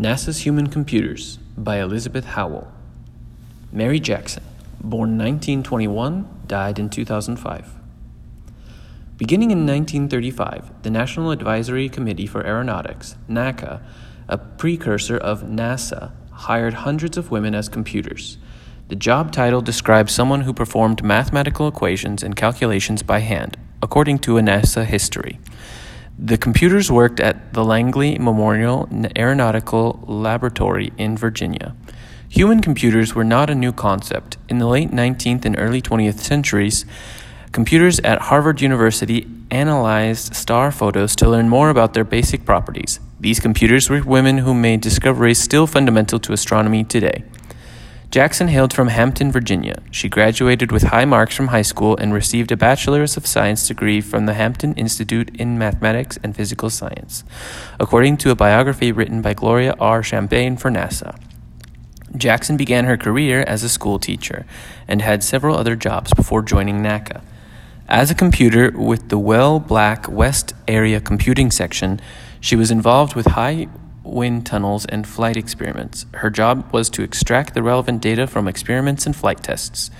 NASA's Human Computers by Elizabeth Howell. Mary Jackson, born 1921, died in 2005. Beginning in 1935, the National Advisory Committee for Aeronautics, NACA, a precursor of NASA, hired hundreds of women as computers. The job title describes someone who performed mathematical equations and calculations by hand, according to a NASA history. The computers worked at the Langley Memorial Aeronautical Laboratory in Virginia. Human computers were not a new concept. In the late 19th and early 20th centuries, computers at Harvard University analyzed star photos to learn more about their basic properties. These computers were women who made discoveries still fundamental to astronomy today. Jackson hailed from Hampton, Virginia. She graduated with high marks from high school and received a Bachelor's of Science degree from the Hampton Institute in Mathematics and Physical Science, according to a biography written by Gloria R. Champine for NASA. Jackson began her career as a school teacher and had several other jobs before joining NACA. As a computer with the Well Black West Area Computing Section, she was involved with high wind tunnels, and flight experiments. Her job was to extract the relevant data from experiments and flight tests.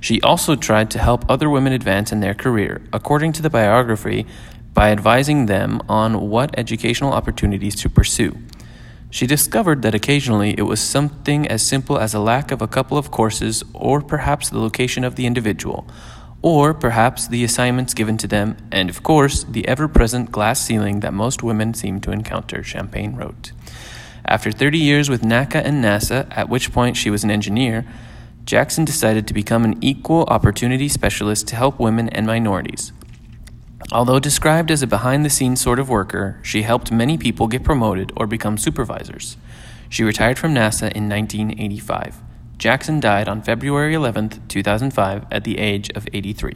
She also tried to help other women advance in their career, according to the biography, by advising them on what educational opportunities to pursue. She discovered that occasionally it was something as simple as a lack of a couple of courses, or perhaps the location of the individual or perhaps the assignments given to them, and of course, the ever present glass ceiling that most women seem to encounter, Champine wrote. After 30 years with NACA and NASA, at which point she was an engineer, Jackson decided to become an equal opportunity specialist to help women and minorities. Although described as a behind the scenes sort of worker, she helped many people get promoted or become supervisors. She retired from NASA in 1985. Jackson died on February 11, 2005, at the age of 83.